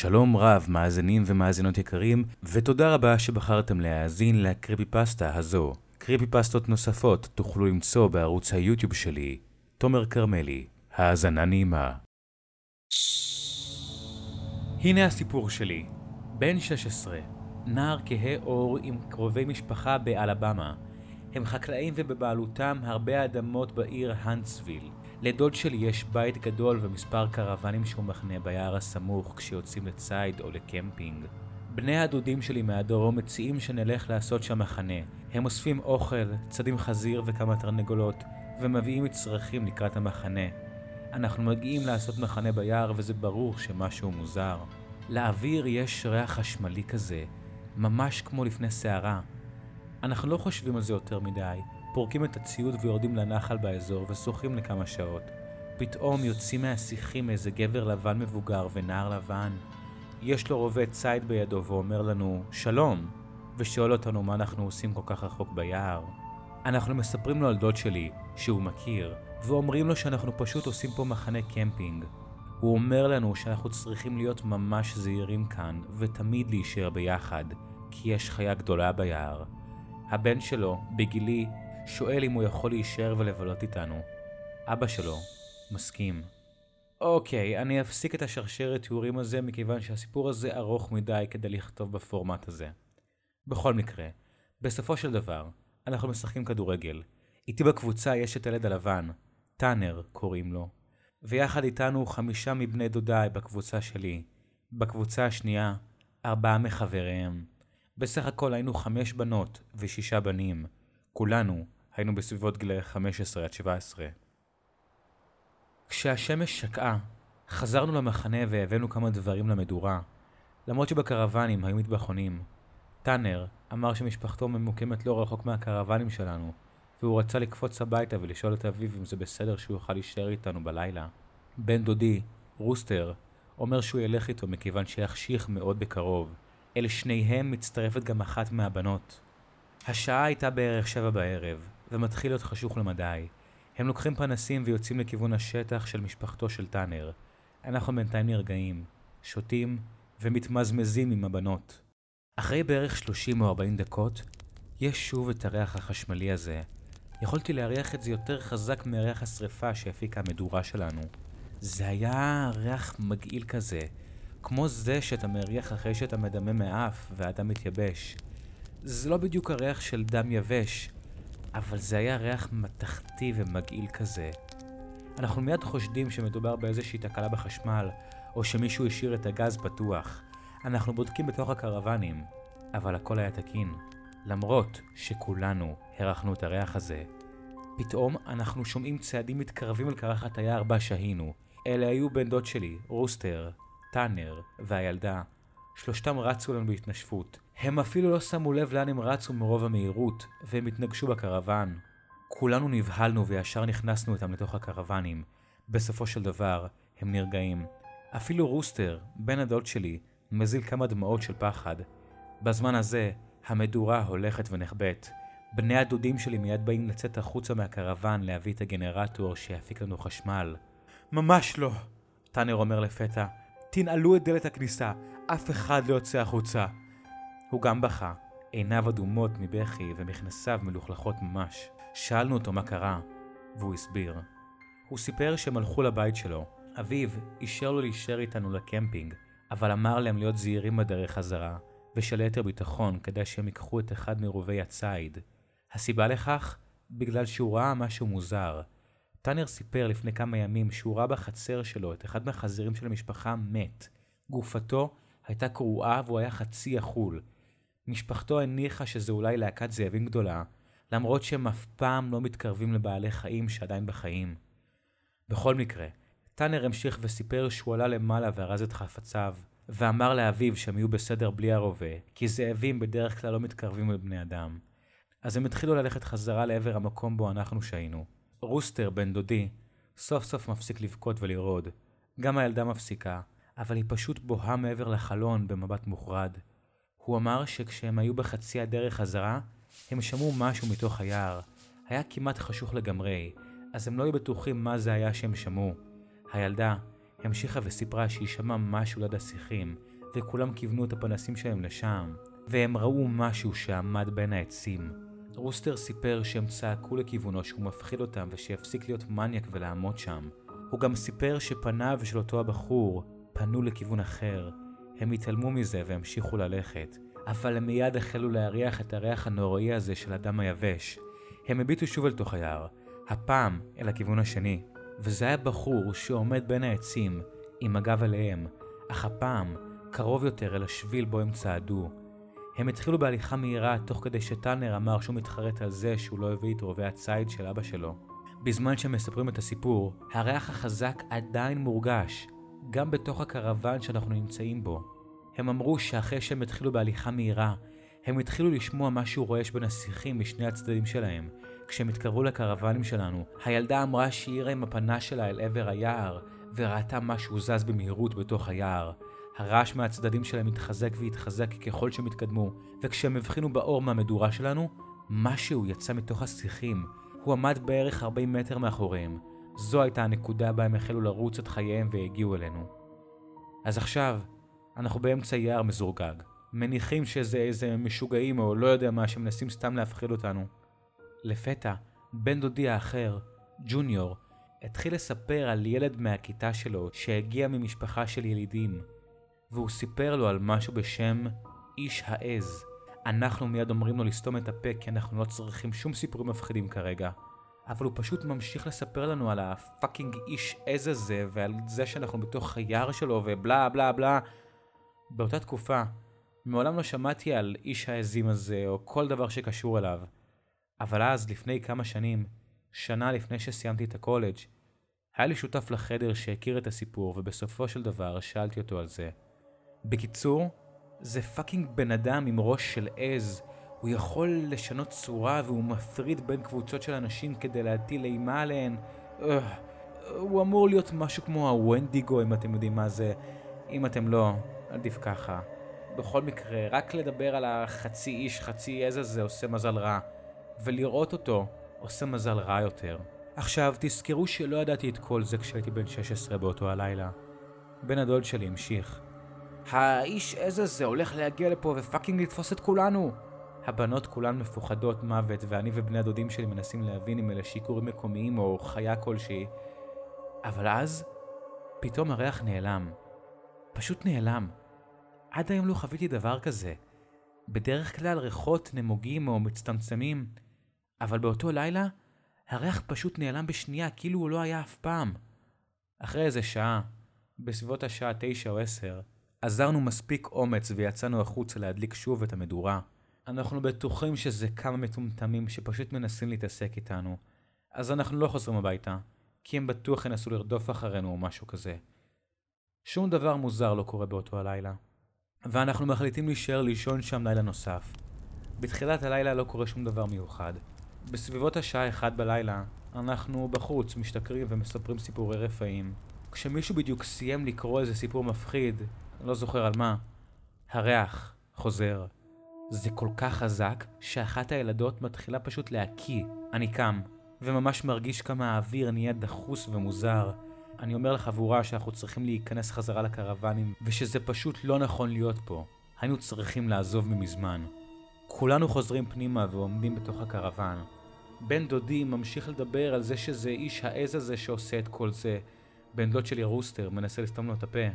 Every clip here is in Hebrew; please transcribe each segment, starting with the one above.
שלום רב, מאזינים ומאזינות יקרים, ותודה רבה שבחרתם להאזין לקריפי פסטה הזו. קריפי פסטות נוספות תוכלו למצוא בערוץ היוטיוב שלי, תומר כרמלי. האזנה נעימה. הנה הסיפור שלי. בן 16, נער כהה עור עם קרובי משפחה באלבמה. הם חקלאים ובבעלותם הרבה אדמות בעיר הנטסוויל. לדוד שלי יש בית גדול ומספר קרוונים שהוא מחנה ביער הסמוך כשיוצאים לציד או לקמפינג. בני הדודים שלי מהדרום מציעים שנלך לעשות שם מחנה. הם אוספים אוכל, צדים חזיר וכמה תרנגולות, ומביאים מצרכים לקראת המחנה. אנחנו מגיעים לעשות מחנה ביער וזה ברור שמשהו מוזר. לאוויר יש ריח חשמלי כזה, ממש כמו לפני סערה. אנחנו לא חושבים על זה יותר מדי, פורקים את הציוד ויורדים לנחל באזור ושוחים לכמה שעות. פתאום יוצאים מהשיחים איזה גבר לבן מבוגר ונער לבן. יש לו רובה ציד בידו ואומר לנו שלום, ושואל אותנו מה אנחנו עושים כל כך רחוק ביער. אנחנו מספרים לו על דוד שלי, שהוא מכיר, ואומרים לו שאנחנו פשוט עושים פה מחנה קמפינג. הוא אומר לנו שאנחנו צריכים להיות ממש זהירים כאן, ותמיד להישאר ביחד, כי יש חיה גדולה ביער. הבן שלו, בגילי, שואל אם הוא יכול להישאר ולבלות איתנו. אבא שלו מסכים. אוקיי, אני אפסיק את השרשרת תיאורים הזה מכיוון שהסיפור הזה ארוך מדי כדי לכתוב בפורמט הזה. בכל מקרה, בסופו של דבר, אנחנו משחקים כדורגל. איתי בקבוצה יש את הילד הלבן, טאנר קוראים לו, ויחד איתנו חמישה מבני דודיי בקבוצה שלי. בקבוצה השנייה, ארבעה מחבריהם. בסך הכל היינו חמש בנות ושישה בנים. כולנו היינו בסביבות גילאי 15 עד 17. כשהשמש שקעה, חזרנו למחנה והבאנו כמה דברים למדורה, למרות שבקרוונים היו מטבחונים. טאנר אמר שמשפחתו ממוקמת לא רחוק מהקרוונים שלנו, והוא רצה לקפוץ הביתה ולשאול את אביו אם זה בסדר שהוא יוכל להישאר איתנו בלילה. בן דודי, רוסטר, אומר שהוא ילך איתו מכיוון שיחשיך מאוד בקרוב. אל שניהם מצטרפת גם אחת מהבנות. השעה הייתה בערך שבע בערב, ומתחיל להיות חשוך למדי. הם לוקחים פנסים ויוצאים לכיוון השטח של משפחתו של טאנר. אנחנו בינתיים נרגעים, שותים ומתמזמזים עם הבנות. אחרי בערך 30 או 40 דקות, יש שוב את הריח החשמלי הזה. יכולתי להריח את זה יותר חזק מריח השרפה שהפיקה המדורה שלנו. זה היה ריח מגעיל כזה, כמו זה שאתה מריח אחרי שאתה מדמם מאף ואתה מתייבש. זה לא בדיוק הריח של דם יבש, אבל זה היה ריח מתכתי ומגעיל כזה. אנחנו מיד חושדים שמדובר באיזושהי תקלה בחשמל, או שמישהו השאיר את הגז פתוח. אנחנו בודקים בתוך הקרוונים, אבל הכל היה תקין. למרות שכולנו הרחנו את הריח הזה. פתאום אנחנו שומעים צעדים מתקרבים אל קרחת היער בה שהינו. אלה היו בן דוד שלי, רוסטר, טאנר והילדה. שלושתם רצו לנו בהתנשפות. הם אפילו לא שמו לב לאן הם רצו מרוב המהירות, והם התנגשו בקרוון. כולנו נבהלנו וישר נכנסנו איתם לתוך הקרוונים. בסופו של דבר, הם נרגעים. אפילו רוסטר, בן הדוד שלי, מזיל כמה דמעות של פחד. בזמן הזה, המדורה הולכת ונחבאת. בני הדודים שלי מיד באים לצאת החוצה מהקרוון להביא את הגנרטור שיפיק לנו חשמל. ממש לא! טאנר אומר לפתע, תנעלו את דלת הכניסה, אף אחד לא יוצא החוצה. הוא גם בכה, עיניו אדומות מבכי ומכנסיו מלוכלכות ממש. שאלנו אותו מה קרה, והוא הסביר. הוא סיפר שהם הלכו לבית שלו. אביו אישר לו להישאר איתנו לקמפינג, אבל אמר להם להיות זהירים בדרך חזרה, ושליתר ביטחון כדי שהם ייקחו את אחד מרובי הציד. הסיבה לכך? בגלל שהוא ראה משהו מוזר. טאנר סיפר לפני כמה ימים שהוא ראה בחצר שלו את אחד מהחזירים של המשפחה מת. גופתו הייתה קרועה והוא היה חצי אכול. משפחתו הניחה שזה אולי להקת זאבים גדולה, למרות שהם אף פעם לא מתקרבים לבעלי חיים שעדיין בחיים. בכל מקרה, טאנר המשיך וסיפר שהוא עלה למעלה וארז את חפציו, ואמר לאביו שהם יהיו בסדר בלי הרובה, כי זאבים בדרך כלל לא מתקרבים לבני אדם. אז הם התחילו ללכת חזרה לעבר המקום בו אנחנו שהיינו. רוסטר, בן דודי, סוף סוף מפסיק לבכות ולרעוד. גם הילדה מפסיקה, אבל היא פשוט בוהה מעבר לחלון במבט מוחרד. הוא אמר שכשהם היו בחצי הדרך חזרה, הם שמעו משהו מתוך היער. היה כמעט חשוך לגמרי, אז הם לא היו בטוחים מה זה היה שהם שמעו. הילדה המשיכה וסיפרה שהיא שמעה משהו ליד השיחים, וכולם כיוונו את הפנסים שלהם לשם, והם ראו משהו שעמד בין העצים. רוסטר סיפר שהם צעקו לכיוונו שהוא מפחיד אותם ושיפסיק להיות מניאק ולעמוד שם. הוא גם סיפר שפניו של אותו הבחור פנו לכיוון אחר. הם התעלמו מזה והמשיכו ללכת, אבל הם מיד החלו להריח את הריח הנוראי הזה של הדם היבש. הם הביטו שוב אל תוך היער, הפעם אל הכיוון השני, וזה היה בחור שעומד בין העצים, עם הגב אליהם, אך הפעם קרוב יותר אל השביל בו הם צעדו. הם התחילו בהליכה מהירה תוך כדי שטאנר אמר שהוא מתחרט על זה שהוא לא הביא את רובי הציד של אבא שלו. בזמן שהם מספרים את הסיפור, הריח החזק עדיין מורגש, גם בתוך הקרוון שאנחנו נמצאים בו. הם אמרו שאחרי שהם התחילו בהליכה מהירה, הם התחילו לשמוע משהו רועש בין השיחים משני הצדדים שלהם. כשהם התקרבו לקרוונים שלנו, הילדה אמרה שהיא עם הפנה שלה אל עבר היער, וראתה משהו זז במהירות בתוך היער. הרעש מהצדדים שלהם התחזק והתחזק ככל שהם התקדמו, וכשהם הבחינו באור מהמדורה שלנו, משהו יצא מתוך השיחים. הוא עמד בערך 40 מטר מאחוריהם. זו הייתה הנקודה בה הם החלו לרוץ את חייהם והגיעו אלינו. אז עכשיו, אנחנו באמצע יער מזורגג. מניחים שזה איזה משוגעים או לא יודע מה שמנסים סתם להפחיד אותנו. לפתע, בן דודי האחר, ג'וניור, התחיל לספר על ילד מהכיתה שלו שהגיע ממשפחה של ילידים, והוא סיפר לו על משהו בשם איש העז. אנחנו מיד אומרים לו לסתום את הפה כי אנחנו לא צריכים שום סיפורים מפחידים כרגע. אבל הוא פשוט ממשיך לספר לנו על הפאקינג איש עז הזה ועל זה שאנחנו בתוך היער שלו ובלה בלה בלה. באותה תקופה, מעולם לא שמעתי על איש העזים הזה או כל דבר שקשור אליו. אבל אז, לפני כמה שנים, שנה לפני שסיימתי את הקולג', היה לי שותף לחדר שהכיר את הסיפור ובסופו של דבר שאלתי אותו על זה. בקיצור, זה fucking בן אדם עם ראש של עז. הוא יכול לשנות צורה והוא מפריד בין קבוצות של אנשים כדי להטיל אימה עליהן. אה, הוא אמור להיות משהו כמו הוונדיגו אם אתם יודעים מה זה. אם אתם לא, עדיף ככה. בכל מקרה, רק לדבר על החצי איש, חצי עז הזה עושה מזל רע. ולראות אותו עושה מזל רע יותר. עכשיו, תזכרו שלא ידעתי את כל זה כשהייתי בן 16 באותו הלילה. בן הדוד שלי המשיך. האיש עז הזה הולך להגיע לפה ופאקינג לתפוס את כולנו! הבנות כולן מפוחדות מוות ואני ובני הדודים שלי מנסים להבין אם אלה שיכורים מקומיים או חיה כלשהי. אבל אז, פתאום הריח נעלם. פשוט נעלם. עד היום לא חוויתי דבר כזה. בדרך כלל ריחות נמוגים או מצטמצמים, אבל באותו לילה, הריח פשוט נעלם בשנייה כאילו הוא לא היה אף פעם. אחרי איזה שעה, בסביבות השעה תשע או עשר, עזרנו מספיק אומץ ויצאנו החוצה להדליק שוב את המדורה. אנחנו בטוחים שזה כמה מטומטמים שפשוט מנסים להתעסק איתנו, אז אנחנו לא חוזרים הביתה, כי הם בטוח ינסו לרדוף אחרינו או משהו כזה. שום דבר מוזר לא קורה באותו הלילה. ואנחנו מחליטים להישאר לישון שם לילה נוסף. בתחילת הלילה לא קורה שום דבר מיוחד. בסביבות השעה 1 בלילה, אנחנו בחוץ משתכרים ומספרים סיפורי רפאים. כשמישהו בדיוק סיים לקרוא איזה סיפור מפחיד, לא זוכר על מה, הריח חוזר. זה כל כך חזק, שאחת הילדות מתחילה פשוט להקיא. אני קם, וממש מרגיש כמה האוויר נהיה דחוס ומוזר. אני אומר לחבורה שאנחנו צריכים להיכנס חזרה לקרוונים, ושזה פשוט לא נכון להיות פה. היינו צריכים לעזוב ממזמן. כולנו חוזרים פנימה ועומדים בתוך הקרוון. בן דודי ממשיך לדבר על זה שזה איש העז הזה שעושה את כל זה. בן דוד שלי רוסטר מנסה לסתום לו את הפה,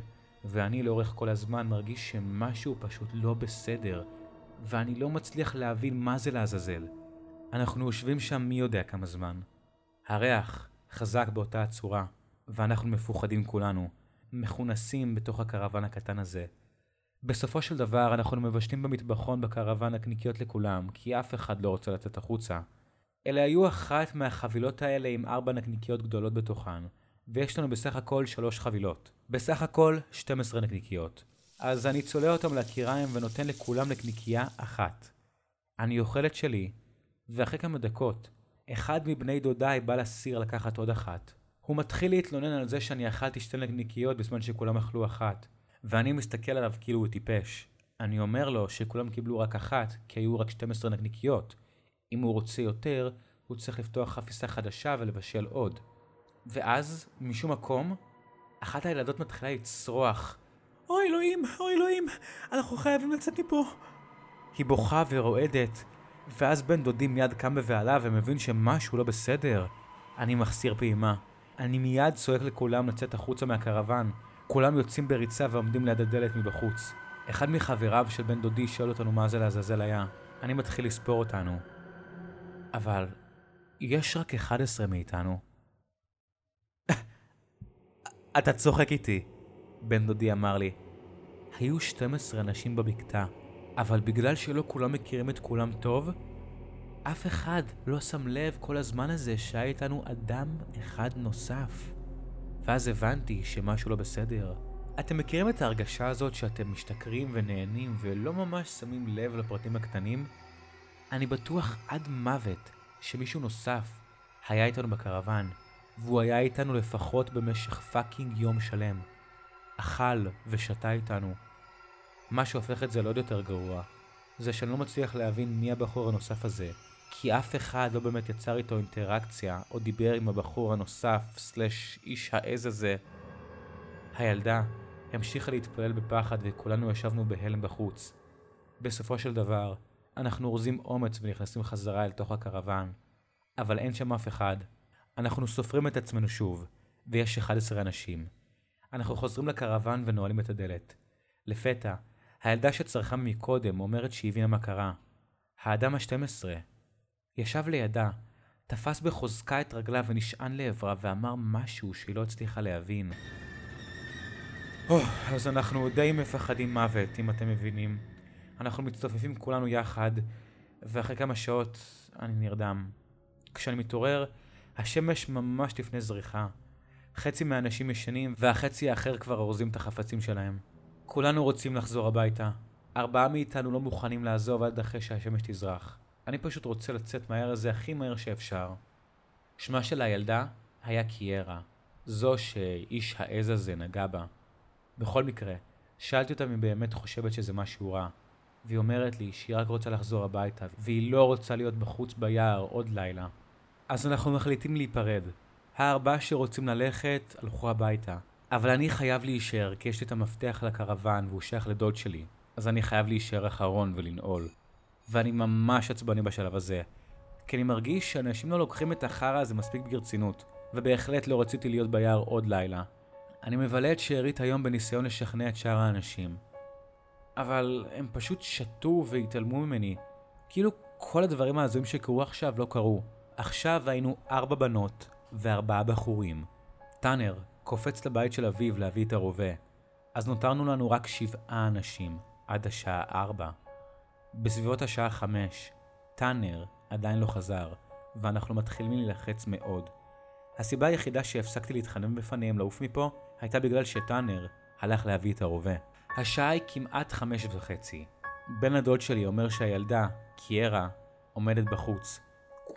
ואני לאורך כל הזמן מרגיש שמשהו פשוט לא בסדר, ואני לא מצליח להבין מה זה לעזאזל. אנחנו יושבים שם מי יודע כמה זמן. הריח חזק באותה הצורה, ואנחנו מפוחדים כולנו, מכונסים בתוך הקרוון הקטן הזה. בסופו של דבר אנחנו מבשלים במטבחון בקרוון נקניקיות לכולם, כי אף אחד לא רוצה לצאת החוצה. אלה היו אחת מהחבילות האלה עם ארבע נקניקיות גדולות בתוכן, ויש לנו בסך הכל שלוש חבילות. בסך הכל 12 נקניקיות. אז אני צולע אותם לקיריים ונותן לכולם נקניקייה אחת. אני אוכל את שלי, ואחרי כמה דקות, אחד מבני דודיי בא לסיר לקחת עוד אחת. הוא מתחיל להתלונן על זה שאני אכלתי שתי נקניקיות בזמן שכולם אכלו אחת, ואני מסתכל עליו כאילו הוא טיפש. אני אומר לו שכולם קיבלו רק אחת, כי היו רק 12 נקניקיות. אם הוא רוצה יותר, הוא צריך לפתוח חפיסה חדשה ולבשל עוד. ואז, משום מקום, אחת הילדות מתחילה לצרוח. אוי אלוהים, אוי אלוהים, אנחנו חייבים לצאת מפה. היא בוכה ורועדת, ואז בן דודי מיד קם בבהלה ומבין שמשהו לא בסדר. אני מחסיר פעימה. אני מיד צועק לכולם לצאת החוצה מהקרוון. כולם יוצאים בריצה ועומדים ליד הדלת מבחוץ. אחד מחבריו של בן דודי שואל אותנו מה זה לעזאזל היה. אני מתחיל לספור אותנו. אבל יש רק 11 מאיתנו. אתה צוחק איתי, בן דודי אמר לי. היו 12 אנשים בבקתה, אבל בגלל שלא כולם מכירים את כולם טוב, אף אחד לא שם לב כל הזמן הזה שהיה איתנו אדם אחד נוסף. ואז הבנתי שמשהו לא בסדר. אתם מכירים את ההרגשה הזאת שאתם משתכרים ונהנים ולא ממש שמים לב לפרטים הקטנים? אני בטוח עד מוות שמישהו נוסף היה איתנו בקרוון, והוא היה איתנו לפחות במשך פאקינג יום שלם. אכל ושתה איתנו. מה שהופך את זה לעוד יותר גרוע, זה שאני לא מצליח להבין מי הבחור הנוסף הזה, כי אף אחד לא באמת יצר איתו אינטראקציה, או דיבר עם הבחור הנוסף, סלש איש העז הזה. הילדה המשיכה להתפלל בפחד וכולנו ישבנו בהלם בחוץ. בסופו של דבר, אנחנו אורזים אומץ ונכנסים חזרה אל תוך הקרוון. אבל אין שם אף אחד. אנחנו סופרים את עצמנו שוב, ויש 11 אנשים. אנחנו חוזרים לקרוון ונועלים את הדלת. לפתע, הילדה שצרחה מקודם אומרת שהיא הבינה מה קרה. האדם ה-12 ישב לידה, תפס בחוזקה את רגלה ונשען לעברה ואמר משהו שהיא לא הצליחה להבין. Oh, אז אנחנו די מפחדים מוות, אם אתם מבינים. אנחנו מצטופפים כולנו יחד, ואחרי כמה שעות אני נרדם. כשאני מתעורר, השמש ממש לפני זריחה. חצי מהאנשים ישנים, והחצי האחר כבר אורזים את החפצים שלהם. כולנו רוצים לחזור הביתה. ארבעה מאיתנו לא מוכנים לעזוב עד אחרי שהשמש תזרח. אני פשוט רוצה לצאת מהר הזה הכי מהר שאפשר. שמה של הילדה היה קיירה, זו שאיש העז הזה נגע בה. בכל מקרה, שאלתי אותה אם היא באמת חושבת שזה משהו רע, והיא אומרת לי שהיא רק רוצה לחזור הביתה, והיא לא רוצה להיות בחוץ ביער עוד לילה. אז אנחנו מחליטים להיפרד. הארבעה שרוצים ללכת הלכו הביתה, אבל אני חייב להישאר כי יש לי את המפתח לקרוון והוא שייך לדוד שלי, אז אני חייב להישאר אחרון ולנעול. ואני ממש עצבני בשלב הזה, כי אני מרגיש שאנשים לא לוקחים את החרא הזה מספיק ברצינות, ובהחלט לא רציתי להיות ביער עוד לילה. אני מבלה את שארית היום בניסיון לשכנע את שאר האנשים. אבל הם פשוט שתו והתעלמו ממני. כאילו כל הדברים ההזויים שקרו עכשיו לא קרו. עכשיו היינו ארבע בנות וארבעה בחורים. טאנר קופץ לבית של אביו להביא את הרובה. אז נותרנו לנו רק שבעה אנשים, עד השעה ארבע. בסביבות השעה חמש, טאנר עדיין לא חזר, ואנחנו מתחילים להילחץ מאוד. הסיבה היחידה שהפסקתי להתחנן בפניהם לעוף מפה, הייתה בגלל שטאנר הלך להביא את הרובה. השעה היא כמעט חמש וחצי. בן הדוד שלי אומר שהילדה, קיירה, עומדת בחוץ.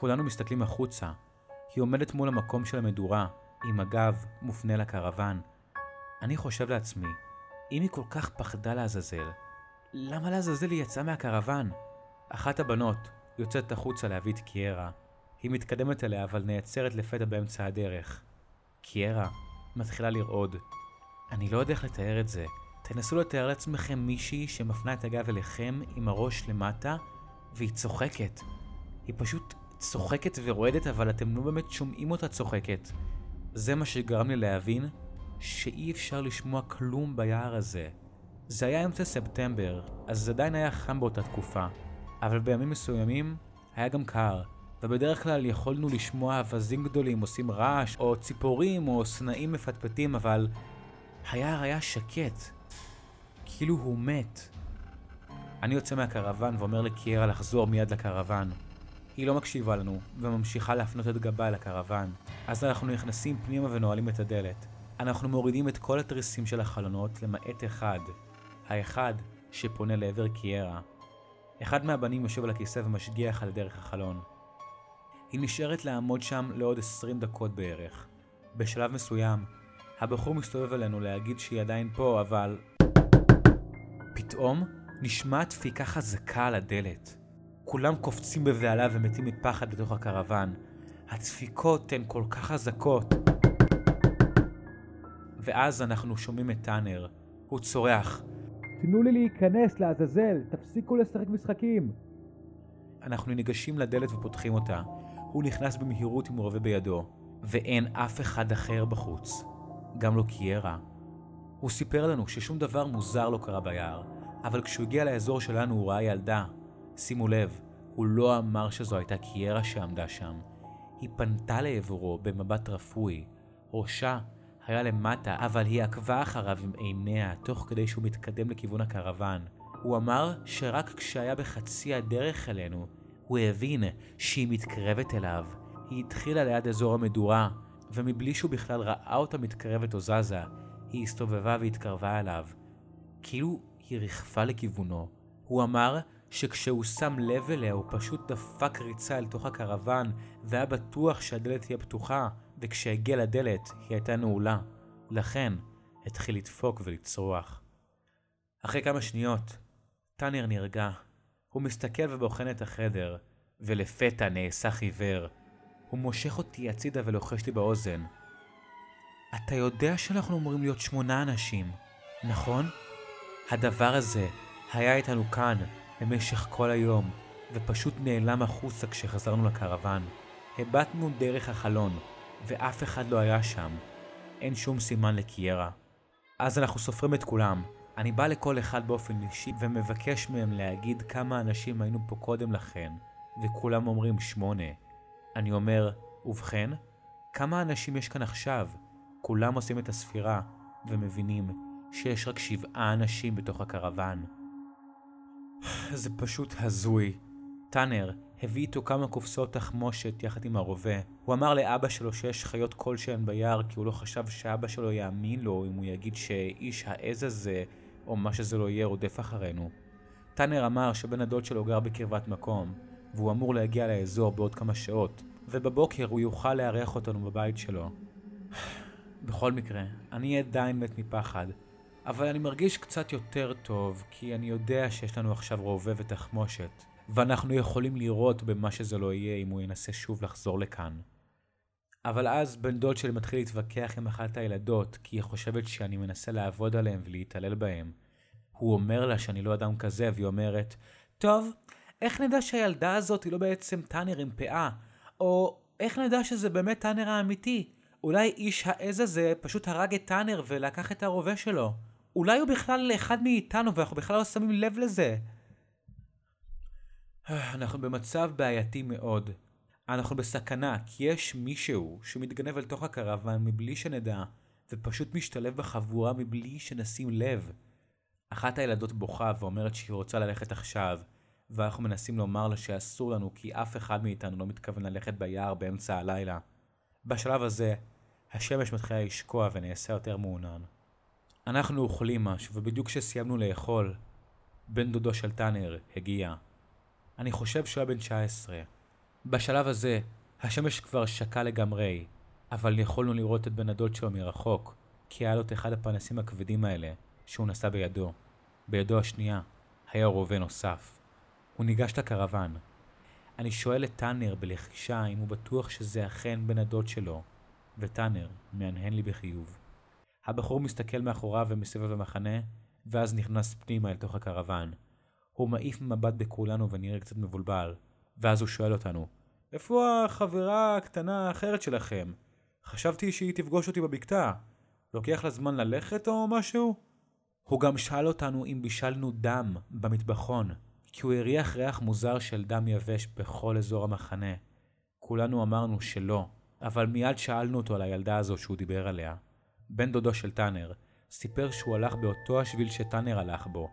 כולנו מסתכלים החוצה. היא עומדת מול המקום של המדורה, עם הגב מופנה לקרוון. אני חושב לעצמי, אם היא כל כך פחדה לעזאזל, למה לעזאזל היא יצאה מהקרוון? אחת הבנות יוצאת החוצה להביא את קיירה. היא מתקדמת אליה אבל נעצרת לפתע באמצע הדרך. קיירה מתחילה לרעוד. אני לא יודע איך לתאר את זה. תנסו לתאר לעצמכם מישהי שמפנה את הגב אליכם עם הראש למטה והיא צוחקת. היא פשוט צוחקת ורועדת אבל אתם לא באמת שומעים אותה צוחקת. זה מה שגרם לי להבין שאי אפשר לשמוע כלום ביער הזה. זה היה אמצע ספטמבר, אז זה עדיין היה חם באותה תקופה, אבל בימים מסוימים היה גם קר, ובדרך כלל יכולנו לשמוע אווזים גדולים עושים רעש, או ציפורים, או סנאים מפטפטים, אבל היער היה שקט, כאילו הוא מת. אני יוצא מהקרוון ואומר לקיירה לחזור מיד לקרוון. היא לא מקשיבה לנו, וממשיכה להפנות את גבה אל הקרוון. אז אנחנו נכנסים פנימה ונועלים את הדלת. אנחנו מורידים את כל התריסים של החלונות, למעט אחד. האחד שפונה לעבר קיירה. אחד מהבנים יושב על הכיסא ומשגיח על דרך החלון. היא נשארת לעמוד שם לעוד 20 דקות בערך. בשלב מסוים, הבחור מסתובב אלינו להגיד שהיא עדיין פה, אבל... פתאום נשמעת דפיקה חזקה על הדלת. כולם קופצים בבהלה ומתים מפחד בתוך הקרוון. הדפיקות הן כל כך חזקות. ואז אנחנו שומעים את טאנר. הוא צורח, תנו לי להיכנס לעזאזל, תפסיקו לשחק משחקים. אנחנו ניגשים לדלת ופותחים אותה. הוא נכנס במהירות עם רובה בידו, ואין אף אחד אחר בחוץ. גם לא קיירה. הוא סיפר לנו ששום דבר מוזר לא קרה ביער, אבל כשהוא הגיע לאזור שלנו הוא ראה ילדה. שימו לב, הוא לא אמר שזו הייתה קיירה שעמדה שם. היא פנתה לעברו במבט רפוי. ראשה היה למטה, אבל היא עקבה אחריו עם עיניה, תוך כדי שהוא מתקדם לכיוון הקרוון. הוא אמר שרק כשהיה בחצי הדרך אלינו, הוא הבין שהיא מתקרבת אליו. היא התחילה ליד אזור המדורה, ומבלי שהוא בכלל ראה אותה מתקרבת או זזה, היא הסתובבה והתקרבה אליו. כאילו היא רכפה לכיוונו. הוא אמר שכשהוא שם לב אליה הוא פשוט דפק ריצה אל תוך הקרוון והיה בטוח שהדלת תהיה פתוחה, וכשהגיע לדלת היא הייתה נעולה. לכן התחיל לדפוק ולצרוח. אחרי כמה שניות, טאנר נרגע. הוא מסתכל ובוחן את החדר, ולפתע נאסח עיוור. הוא מושך אותי הצידה ולוחש לי באוזן. אתה יודע שאנחנו אמורים להיות שמונה אנשים, נכון? הדבר הזה היה איתנו כאן במשך כל היום, ופשוט נעלם החוצה כשחזרנו לקרוון. הבטנו דרך החלון, ואף אחד לא היה שם. אין שום סימן לקיירה. אז אנחנו סופרים את כולם. אני בא לכל אחד באופן אישי ומבקש מהם להגיד כמה אנשים היינו פה קודם לכן, וכולם אומרים שמונה. אני אומר, ובכן, כמה אנשים יש כאן עכשיו? כולם עושים את הספירה, ומבינים שיש רק שבעה אנשים בתוך הקרוון. זה פשוט הזוי. טאנר הביא איתו כמה קופסאות תחמושת יחד עם הרובה. הוא אמר לאבא שלו שיש חיות כלשהן ביער כי הוא לא חשב שאבא שלו יאמין לו אם הוא יגיד שאיש העז הזה, או מה שזה לא יהיה, רודף אחרינו. טאנר אמר שבן הדוד שלו גר בקרבת מקום, והוא אמור להגיע לאזור בעוד כמה שעות, ובבוקר הוא יוכל לארח אותנו בבית שלו. בכל מקרה, אני עדיין מת מפחד, אבל אני מרגיש קצת יותר טוב, כי אני יודע שיש לנו עכשיו רובה ותחמושת, ואנחנו יכולים לירות במה שזה לא יהיה אם הוא ינסה שוב לחזור לכאן. אבל אז בן דוד שלי מתחיל להתווכח עם אחת הילדות, כי היא חושבת שאני מנסה לעבוד עליהם ולהתעלל בהם. הוא אומר לה שאני לא אדם כזה, והיא אומרת, טוב, איך נדע שהילדה הזאת היא לא בעצם טאנר עם פאה? או איך נדע שזה באמת טאנר האמיתי? אולי איש העז הזה פשוט הרג את טאנר ולקח את הרובה שלו. אולי הוא בכלל אחד מאיתנו ואנחנו בכלל לא שמים לב לזה. אנחנו במצב בעייתי מאוד. אנחנו בסכנה, כי יש מישהו שמתגנב אל תוך הקרוון מבלי שנדע, ופשוט משתלב בחבורה מבלי שנשים לב. אחת הילדות בוכה ואומרת שהיא רוצה ללכת עכשיו, ואנחנו מנסים לומר לה שאסור לנו כי אף אחד מאיתנו לא מתכוון ללכת ביער באמצע הלילה. בשלב הזה, השמש מתחילה לשקוע ונעשה יותר מעונן. אנחנו אוכלים משהו, ובדיוק כשסיימנו לאכול, בן דודו של טאנר הגיע. אני חושב שהוא היה בן 19. בשלב הזה, השמש כבר שקעה לגמרי, אבל יכולנו לראות את בן הדוד שלו מרחוק, כי היה לו את אחד הפנסים הכבדים האלה, שהוא נשא בידו. בידו השנייה, היה רובה נוסף. הוא ניגש לקרוון. אני שואל את טאנר בלחישה אם הוא בטוח שזה אכן בן הדוד שלו, וטאנר מהנהן לי בחיוב. הבחור מסתכל מאחוריו ומסביב המחנה, ואז נכנס פנימה אל תוך הקרוון. הוא מעיף מבט בכולנו ונראה קצת מבולבל, ואז הוא שואל אותנו, איפה החברה הקטנה האחרת שלכם? חשבתי שהיא תפגוש אותי בבקתה. לוקח לה זמן ללכת או משהו? הוא גם שאל אותנו אם בישלנו דם במטבחון, כי הוא הריח ריח מוזר של דם יבש בכל אזור המחנה. כולנו אמרנו שלא, אבל מיד שאלנו אותו על הילדה הזו שהוא דיבר עליה. בן דודו של טאנר סיפר שהוא הלך באותו השביל שטאנר הלך בו,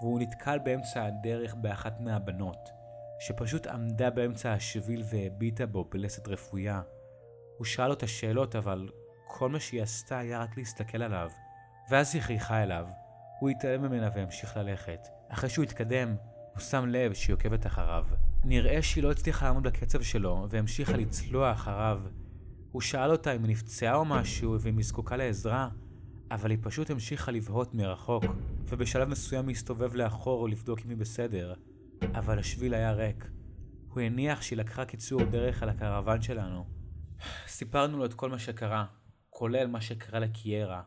והוא נתקל באמצע הדרך באחת מהבנות, שפשוט עמדה באמצע השביל והביטה בו בלסת רפויה. הוא שאל אותה שאלות, אבל כל מה שהיא עשתה היה רק להסתכל עליו, ואז היא חייכה אליו. הוא התעלם ממנה והמשיך ללכת. אחרי שהוא התקדם, הוא שם לב שהיא עוקבת אחריו. נראה שהיא לא הצליחה לעמוד בקצב שלו, והמשיכה לצלוע אחריו. הוא שאל אותה אם היא נפצעה או משהו ואם היא זקוקה לעזרה, אבל היא פשוט המשיכה לבהות מרחוק, ובשלב מסוים היא הסתובב לאחור לבדוק אם היא בסדר, אבל השביל היה ריק. הוא הניח שהיא לקחה קיצור דרך על הקרוון שלנו. סיפרנו לו את כל מה שקרה, כולל מה שקרה לקיירה.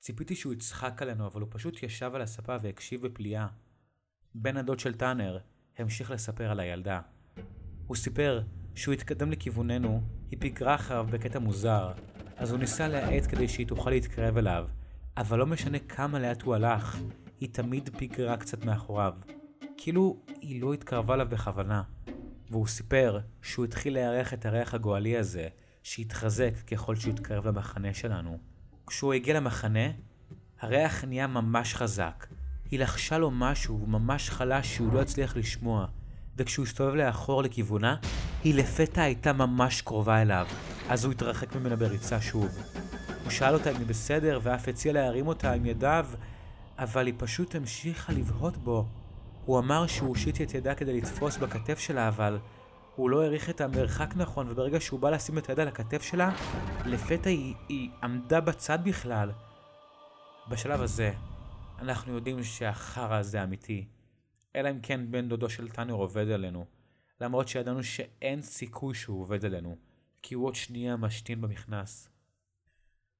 ציפיתי שהוא יצחק עלינו, אבל הוא פשוט ישב על הספה והקשיב בפליאה. בן הדוד של טאנר המשיך לספר על הילדה. הוא סיפר שהוא התקדם לכיווננו, היא פיגרה אחריו בקטע מוזר, אז הוא ניסה להאט כדי שהיא תוכל להתקרב אליו, אבל לא משנה כמה לאט הוא הלך, היא תמיד פיגרה קצת מאחוריו. כאילו היא לא התקרבה אליו בכוונה. והוא סיפר שהוא התחיל לארח את הריח הגואלי הזה, שהתחזק ככל שהוא התקרב למחנה שלנו. כשהוא הגיע למחנה, הריח נהיה ממש חזק. היא לחשה לו משהו ממש חלש שהוא לא הצליח לשמוע, וכשהוא הסתובב לאחור לכיוונה, היא לפתע הייתה ממש קרובה אליו, אז הוא התרחק ממנה בריצה שוב. הוא שאל אותה אם היא בסדר, ואף הציע להרים אותה עם ידיו, אבל היא פשוט המשיכה לבהות בו. הוא אמר שהוא הושיט את ידה כדי לתפוס בכתף שלה, אבל הוא לא העריך את המרחק נכון, וברגע שהוא בא לשים את היד על הכתף שלה, לפתע היא, היא עמדה בצד בכלל. בשלב הזה, אנחנו יודעים שהחרא הזה אמיתי. אלא אם כן בן דודו של טאנר עובד עלינו. למרות שידענו שאין סיכוי שהוא עובד עלינו, כי הוא עוד שנייה משתין במכנס.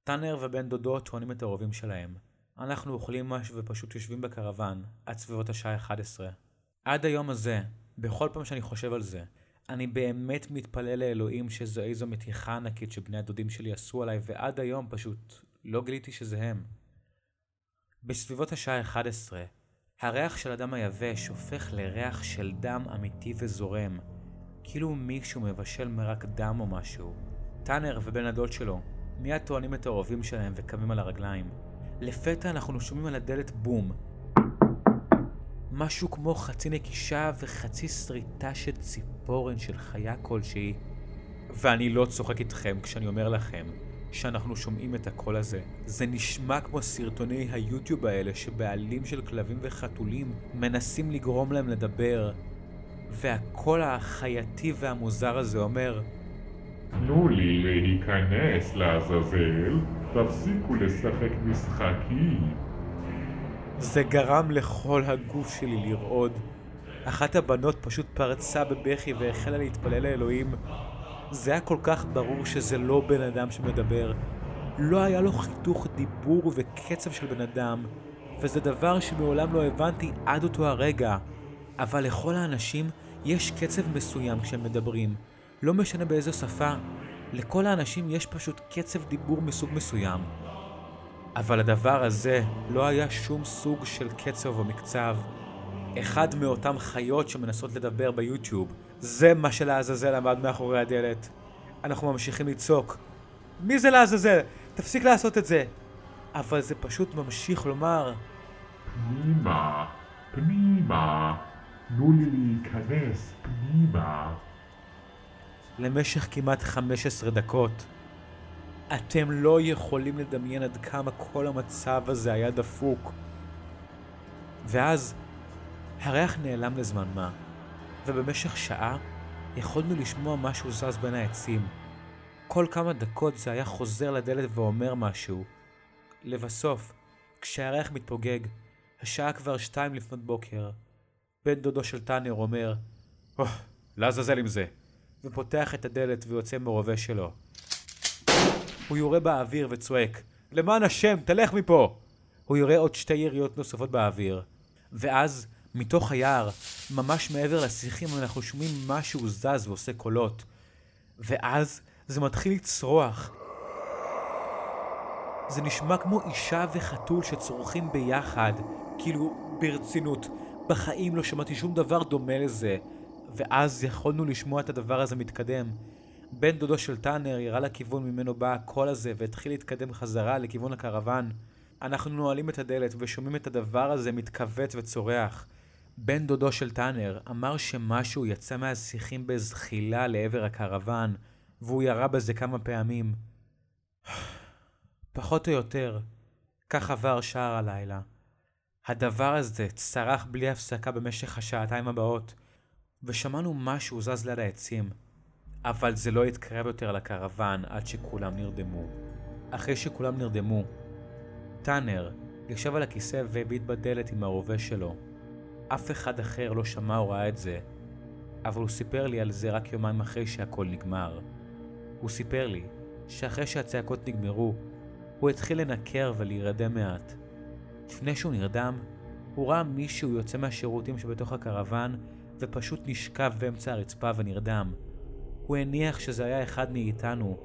טאנר ובן דודו טוענים את הרובים שלהם. אנחנו אוכלים משהו ופשוט יושבים בקרוון, עד סביבות השעה 11. עד היום הזה, בכל פעם שאני חושב על זה, אני באמת מתפלל לאלוהים שזו איזו מתיחה ענקית שבני הדודים שלי עשו עליי, ועד היום פשוט לא גיליתי שזה הם. בסביבות השעה 11, הריח של הדם היבש הופך לריח של דם אמיתי וזורם, כאילו מישהו מבשל מרק דם או משהו. טאנר ובן הדוד שלו מיד טוענים את הרובים שלהם וקמים על הרגליים. לפתע אנחנו שומעים על הדלת בום. משהו כמו חצי נקישה וחצי שריטה של ציפורן של חיה כלשהי. ואני לא צוחק איתכם כשאני אומר לכם שאנחנו שומעים את הקול הזה. זה נשמע כמו סרטוני היוטיוב האלה שבעלים של כלבים וחתולים מנסים לגרום להם לדבר. והקול החייתי והמוזר הזה אומר תנו לי להיכנס לעזאזל, תפסיקו לשחק משחקים. זה גרם לכל הגוף שלי לרעוד. אחת הבנות פשוט פרצה בבכי והחלה להתפלל לאלוהים. זה היה כל כך ברור שזה לא בן אדם שמדבר. לא היה לו חיתוך דיבור וקצב של בן אדם, וזה דבר שמעולם לא הבנתי עד אותו הרגע. אבל לכל האנשים יש קצב מסוים כשהם מדברים. לא משנה באיזו שפה, לכל האנשים יש פשוט קצב דיבור מסוג מסוים. אבל הדבר הזה לא היה שום סוג של קצב או מקצב. אחד מאותם חיות שמנסות לדבר ביוטיוב. זה מה שלעזאזל עמד מאחורי הדלת. אנחנו ממשיכים לצעוק. מי זה לעזאזל? תפסיק לעשות את זה. אבל זה פשוט ממשיך לומר. פנימה, פנימה, תנו לי להיכנס פנימה. למשך כמעט 15 דקות. אתם לא יכולים לדמיין עד כמה כל המצב הזה היה דפוק. ואז הריח נעלם לזמן מה, ובמשך שעה יכולנו לשמוע משהו זז בין העצים. כל כמה דקות זה היה חוזר לדלת ואומר משהו. לבסוף, כשהריח מתפוגג, השעה כבר שתיים לפנות בוקר. בן דודו של טאנר אומר, oh, לעזאזל עם זה, ופותח את הדלת ויוצא מרובה שלו. הוא יורה באוויר וצועק, למען השם, תלך מפה! הוא יורה עוד שתי יריות נוספות באוויר. ואז, מתוך היער, ממש מעבר לשיחים, אנחנו שומעים משהו זז ועושה קולות. ואז זה מתחיל לצרוח. זה נשמע כמו אישה וחתול שצורכים ביחד, כאילו, ברצינות. בחיים לא שמעתי שום דבר דומה לזה. ואז יכולנו לשמוע את הדבר הזה מתקדם. בן דודו של טאנר ירה לכיוון ממנו בא הקול הזה והתחיל להתקדם חזרה לכיוון הקרוון. אנחנו נועלים את הדלת ושומעים את הדבר הזה מתכווץ וצורח. בן דודו של טאנר אמר שמשהו יצא מהשיחים בזחילה לעבר הקרוון, והוא ירה בזה כמה פעמים. פחות או יותר, כך עבר שער הלילה. הדבר הזה צרח בלי הפסקה במשך השעתיים הבאות. ושמענו משהו זז ליד העצים, אבל זה לא התקרב יותר לקרוון עד שכולם נרדמו. אחרי שכולם נרדמו, טאנר ישב על הכיסא והביט בדלת עם הרובה שלו. אף אחד אחר לא שמע או ראה את זה, אבל הוא סיפר לי על זה רק יומיים אחרי שהכל נגמר. הוא סיפר לי שאחרי שהצעקות נגמרו, הוא התחיל לנקר ולהירדם מעט. לפני שהוא נרדם, הוא ראה מישהו יוצא מהשירותים שבתוך הקרוון ופשוט נשכב באמצע הרצפה ונרדם. הוא הניח שזה היה אחד מאיתנו,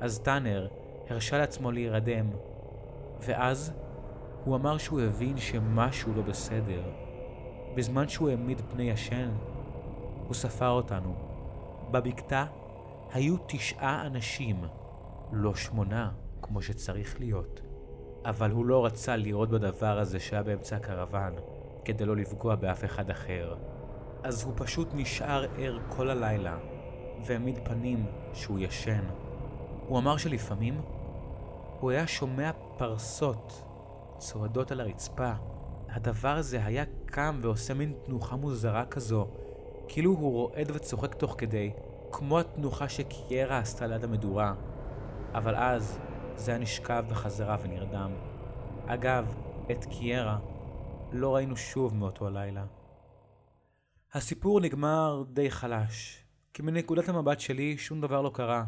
אז טאנר הרשה לעצמו להירדם. ואז הוא אמר שהוא הבין שמשהו לא בסדר. בזמן שהוא העמיד פני ישן, הוא ספר אותנו. בבקתה היו תשעה אנשים, לא שמונה, כמו שצריך להיות. אבל הוא לא רצה לראות בדבר הזה שהיה באמצע הקרוון, כדי לא לפגוע באף אחד אחר. אז הוא פשוט נשאר ער כל הלילה, והעמיד פנים שהוא ישן. הוא אמר שלפעמים הוא היה שומע פרסות צועדות על הרצפה. הדבר הזה היה קם ועושה מין תנוחה מוזרה כזו, כאילו הוא רועד וצוחק תוך כדי, כמו התנוחה שקיירה עשתה ליד המדורה. אבל אז זה היה נשכב בחזרה ונרדם. אגב, את קיירה לא ראינו שוב מאותו הלילה. הסיפור נגמר די חלש, כי מנקודת המבט שלי שום דבר לא קרה.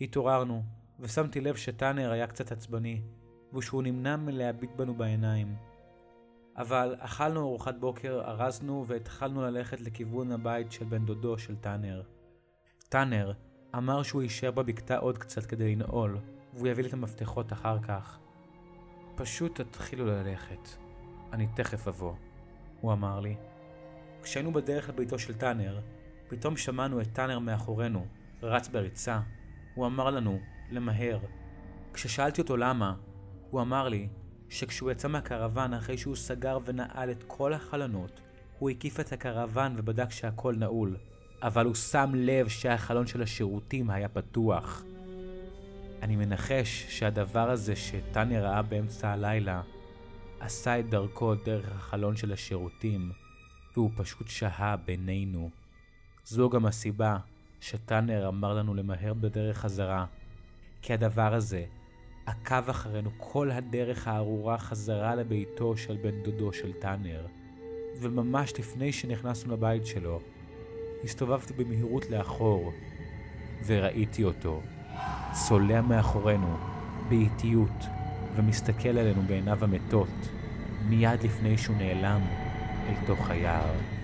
התעוררנו, ושמתי לב שטאנר היה קצת עצבני, ושהוא נמנע מלהביט בנו בעיניים. אבל אכלנו ארוחת בוקר, ארזנו והתחלנו ללכת לכיוון הבית של בן דודו של טאנר. טאנר אמר שהוא יישאר בבקתה עוד קצת כדי לנעול, והוא יביא לי את המפתחות אחר כך. פשוט תתחילו ללכת. אני תכף אבוא, הוא אמר לי. כשהיינו בדרך לביתו של טאנר, פתאום שמענו את טאנר מאחורינו, רץ בריצה. הוא אמר לנו, למהר. כששאלתי אותו למה, הוא אמר לי שכשהוא יצא מהקרוון אחרי שהוא סגר ונעל את כל החלונות, הוא הקיף את הקרוון ובדק שהכל נעול, אבל הוא שם לב שהחלון של השירותים היה פתוח. אני מנחש שהדבר הזה שטניה ראה באמצע הלילה עשה את דרכו דרך החלון של השירותים, והוא פשוט שהה בינינו. זו גם הסיבה שטאנר אמר לנו למהר בדרך חזרה, כי הדבר הזה עקב אחרינו כל הדרך הארורה חזרה לביתו של בן דודו של טאנר, וממש לפני שנכנסנו לבית שלו, הסתובבתי במהירות לאחור, וראיתי אותו, צולע מאחורינו, באיטיות, ומסתכל עלינו בעיניו המתות, מיד לפני שהוא נעלם אל תוך היער.